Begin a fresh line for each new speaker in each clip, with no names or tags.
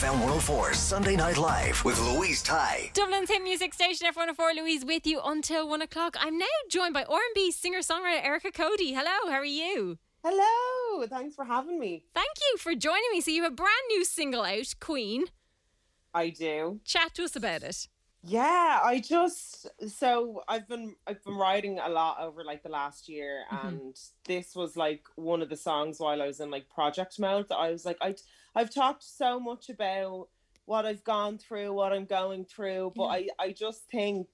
FM 104 Sunday Night Live with Louise Ty.
Dublin's hit music station F104 Louise with you until one o'clock. I'm now joined by R&B singer-songwriter Erica Cody. Hello, how are you?
Hello, thanks for having me.
Thank you for joining me. So you have a brand new single out, Queen.
I do.
Chat to us about it.
Yeah, I just so I've been I've been writing a lot over like the last year,
Mm-hmm.
and this was like one of the songs while I was in like project mode. That I was like I I've talked so much about what I've gone through, what I'm going through, but I I just think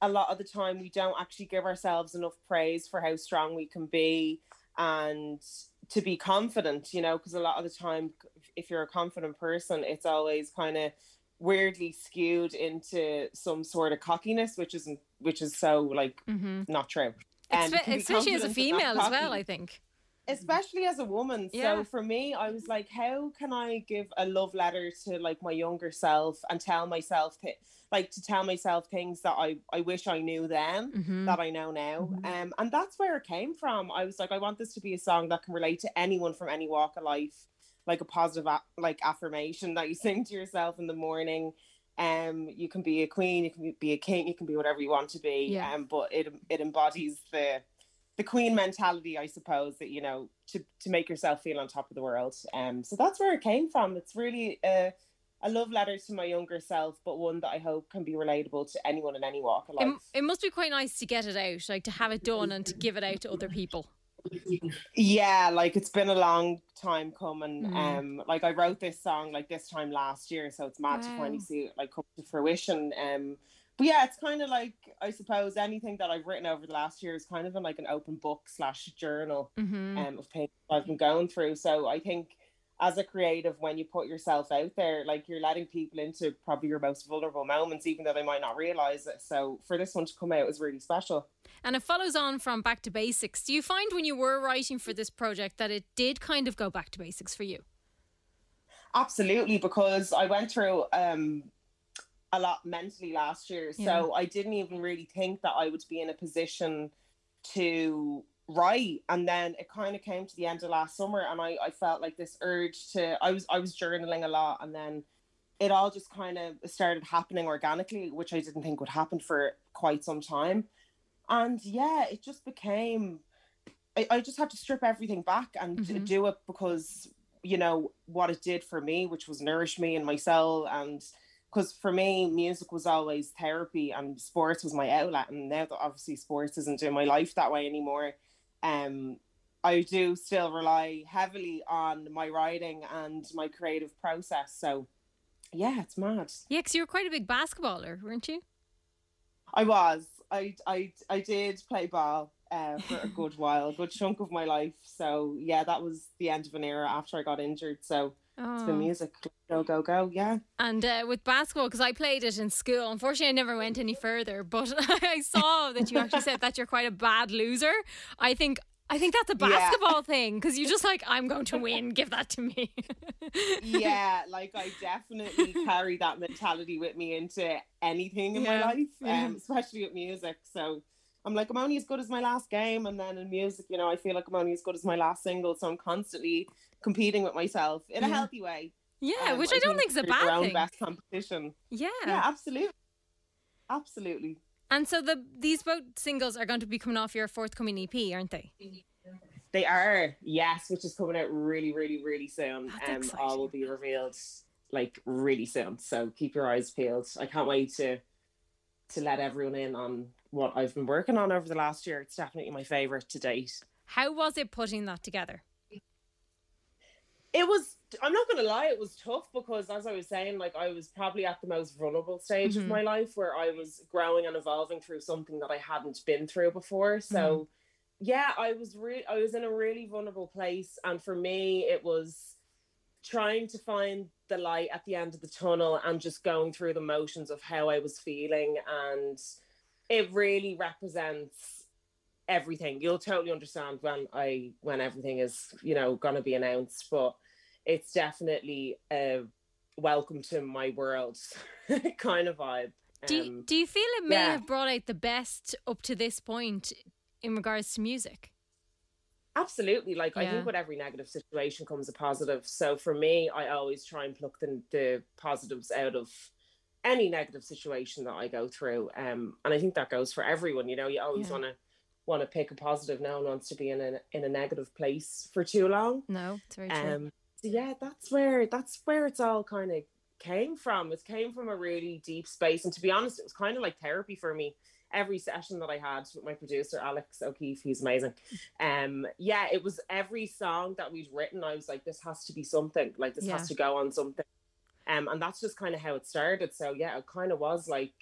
a lot of the time we don't actually give ourselves enough praise for how strong we can be and to be confident, you know, because a lot of the time if you're a confident person, it's always kind of weirdly skewed into some sort of cockiness, which isn't which is so like mm-hmm. not true. And you
Espe-
can be
especially as a
confident but not
female as well, I think.
Especially as a woman.
Yeah.
So for me, I was like, how can I give a love letter to like my younger self and tell myself th- like to tell myself things that I I wish I knew then
Mm-hmm.
that I know now. Um, and that's where it came from. I was like, I want this to be a song that can relate to anyone from any walk of life, like a positive a- like affirmation that you sing to yourself in the morning. Um, you can be a queen, you can be a king, you can be whatever you want to be.
Yeah.
Um, but it it embodies the the queen mentality, I suppose, that you know to to make yourself feel on top of the world. Um, so that's where it came from. It's really a a love letter to my younger self, but one that I hope can be relatable to anyone in any walk of life.
It, it must be quite nice to get it out, like to have it done and to give it out to other people.
yeah, like it's been a long time coming.
Mhm.
Um, like I wrote this song like this time last year, so it's mad to finally see it like come to fruition. Um, but yeah, it's kind of like I suppose anything that I've written over the last year is kind of in like an open book slash journal.
Mm-hmm.
um, of things I've been going through. So I think as a creative, when you put yourself out there, like you're letting people into probably your most vulnerable moments, even though they might not realize it. So for this one to come out was really special.
And it follows on from Back to Basics. Do you find when you were writing for this project that it did kind of go back to basics for you?
Absolutely, because I went through um, a lot mentally last year. So I didn't even really think that I would be in a position to write. And then it kind of came to the end of last summer and I, I felt like this urge to I was I was journaling a lot and then it all just kind of started happening organically, which I didn't think would happen for quite some time. And yeah, it just became I, I just had to strip everything back and
Mhm.
do it because you know what it did for me which was nourish me and my soul and because for me music was always therapy and sports was my outlet and now that obviously sports isn't in my life that way anymore um i do still rely heavily on my writing and my creative process so yeah it's mad
Yeah, because you were quite a big basketballer, weren't you?
i was i i i did play ball uh, for a good while a good chunk of my life so yeah that was the end of an era after i got injured so it's
Oh.
been music go go go yeah
And uh, with basketball, because I played it in school. Unfortunately, I never went any further. But I saw that you actually said that you're quite a bad loser. I think I think that's a
Yeah.
basketball thing because you're just like, I'm going to win. Give that to me.
yeah, like I definitely carry that mentality with me into anything in
Yeah,
my life,
yeah.
um, especially with music. So I'm like, I'm only as good as my last game, and then in music, you know, I feel like I'm only as good as my last single. So I'm constantly competing with myself in a
Yeah.
healthy way.
Yeah,
Um,
which I don't think is a bad thing.
Best competition.
Yeah.
Yeah, absolutely, absolutely.
And so the these both singles are going to be coming off your forthcoming EP, aren't they?
They are, yes, which is coming out really, really, really soon.
And
um, all will be revealed like really soon. So keep your eyes peeled. I can't wait to to let everyone in on what I've been working on over the last year. It's definitely my favorite to date.
How was it putting that together?
It was I'm not gonna lie, it was tough because as I was saying, like I was probably at the most vulnerable stage
Mhm.
of my life where I was growing and evolving through something that I hadn't been through before. So yeah, I was really I was in a really vulnerable place. And for me it was trying to find the light at the end of the tunnel and just going through the motions of how I was feeling and it really represents everything. You'll totally understand when I when everything is, you know, gonna be announced, but it's definitely a welcome to my world kind of vibe.
Do you,
Um,
do you feel it may
yeah.
have brought out the best up to this point in regards to music?
Absolutely. Like I think with every negative situation comes a positive. So for me, I always try and pluck the, the positives out of any negative situation that I go through. Um, and I think that goes for everyone. You know, you always
Yeah.
want to want to pick a positive. No one wants to be in a in a negative place for too long.
No, it's very true.
Um, so yeah, that's where that's where it's all kind of came from. It came from a really deep space, and to be honest, it was kind of like therapy for me. Every session that I had with my producer Alex O'Keefe, he's amazing. Um, yeah, it was every song that we'd written. I was like, this has to be something. Like this
Yeah.
has to go on something. Um, and that's just kind of how it started. So yeah, it kind of was like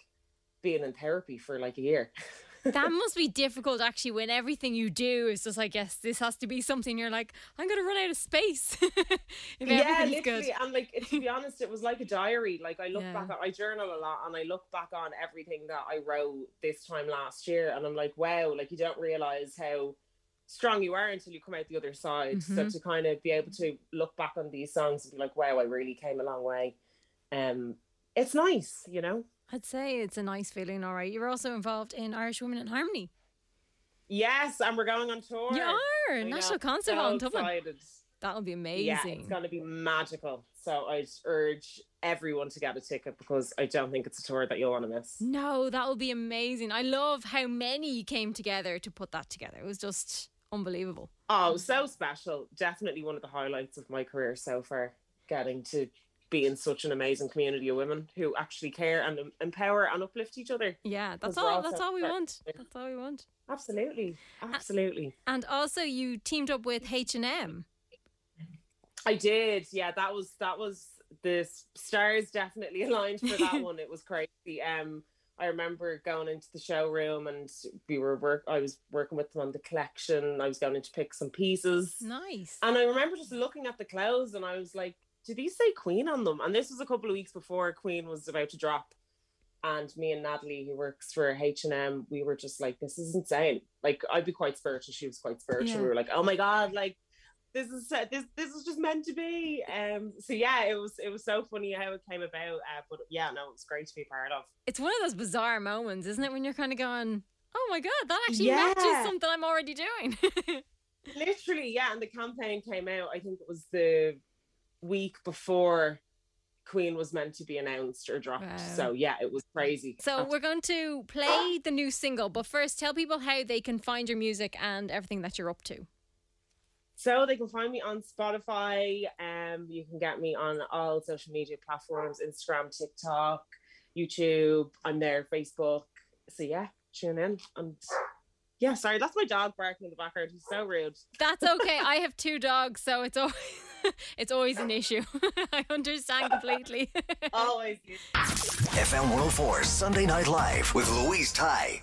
being in therapy for like a year.
that must be difficult actually when everything you do is just like, yes, this has to be something you're like, I'm going to run out of space
yeah, literally.
good.
And like to be honest, it was like a diary. Like I look
Yeah.
back, on, I journal a lot, and I look back on everything that I wrote this time last year, and I'm like, wow, like you don't realize how strong you are until you come out the other side. So
Mhm.
to kind of be able to look back on these songs and be like, wow, I really came a long way. Um, it's nice, you know.
I'd say it's a nice feeling, all right. You're also involved in Irish Women in Harmony.
Yes, and we're going on tour.
You are!
I know,
National Concert
so
Hall in Dublin.
excited.
That'll be amazing.
Yeah, it's going to be magical. So I'd urge everyone to get a ticket because I don't think it's a tour that you'll want to miss.
No, that will be amazing. I love how many came together to put that together. It was just unbelievable.
Oh, so special. Definitely one of the highlights of my career so far. Getting to be in such an amazing community of women who actually care and em- empower and uplift each other.
Yeah, that's all. That's all we want. That's all we want.
Absolutely. Absolutely.
And also, you teamed up with H and M.
I did. Yeah, that was that was the stars definitely aligned for that one. It was crazy. Um I remember going into the showroom and we were work I was working with them on the collection. I was going in to pick some pieces.
Nice.
And I remember just looking at the clothes and I was like, do these say Queen on them? And this was a couple of weeks before Queen was about to drop. And me and Natalie, who works for H&M, we were just like, this is insane. Like, I'd be quite spiritual. She was quite spiritual.
Yeah.
We were like, oh my God, like, this is this this is just meant to be. Um. So yeah, it was it was so funny how it came about. Uh, but yeah, no, it's great to be part of.
It's one of those bizarre moments, isn't it? When you're kind of going, "Oh my god, that actually
Yeah.
matches something I'm already doing."
Literally, yeah. And the campaign came out. I think it was the week before Queen was meant to be announced or dropped.
Wow.
So yeah, it was crazy.
so we're going to play the new single, but first, tell people how they can find your music and everything that you're up to.
So they can find me on Spotify. Um, you can get me on all social media platforms: Instagram, TikTok, YouTube. I'm there, Facebook. So yeah, tune in. And yeah, sorry, that's my dog barking in the background. He's so rude.
That's okay. I have two dogs, so it's always it's always an issue. I understand completely.
Always.
FM 104 Sunday Night Live with Louise Ty.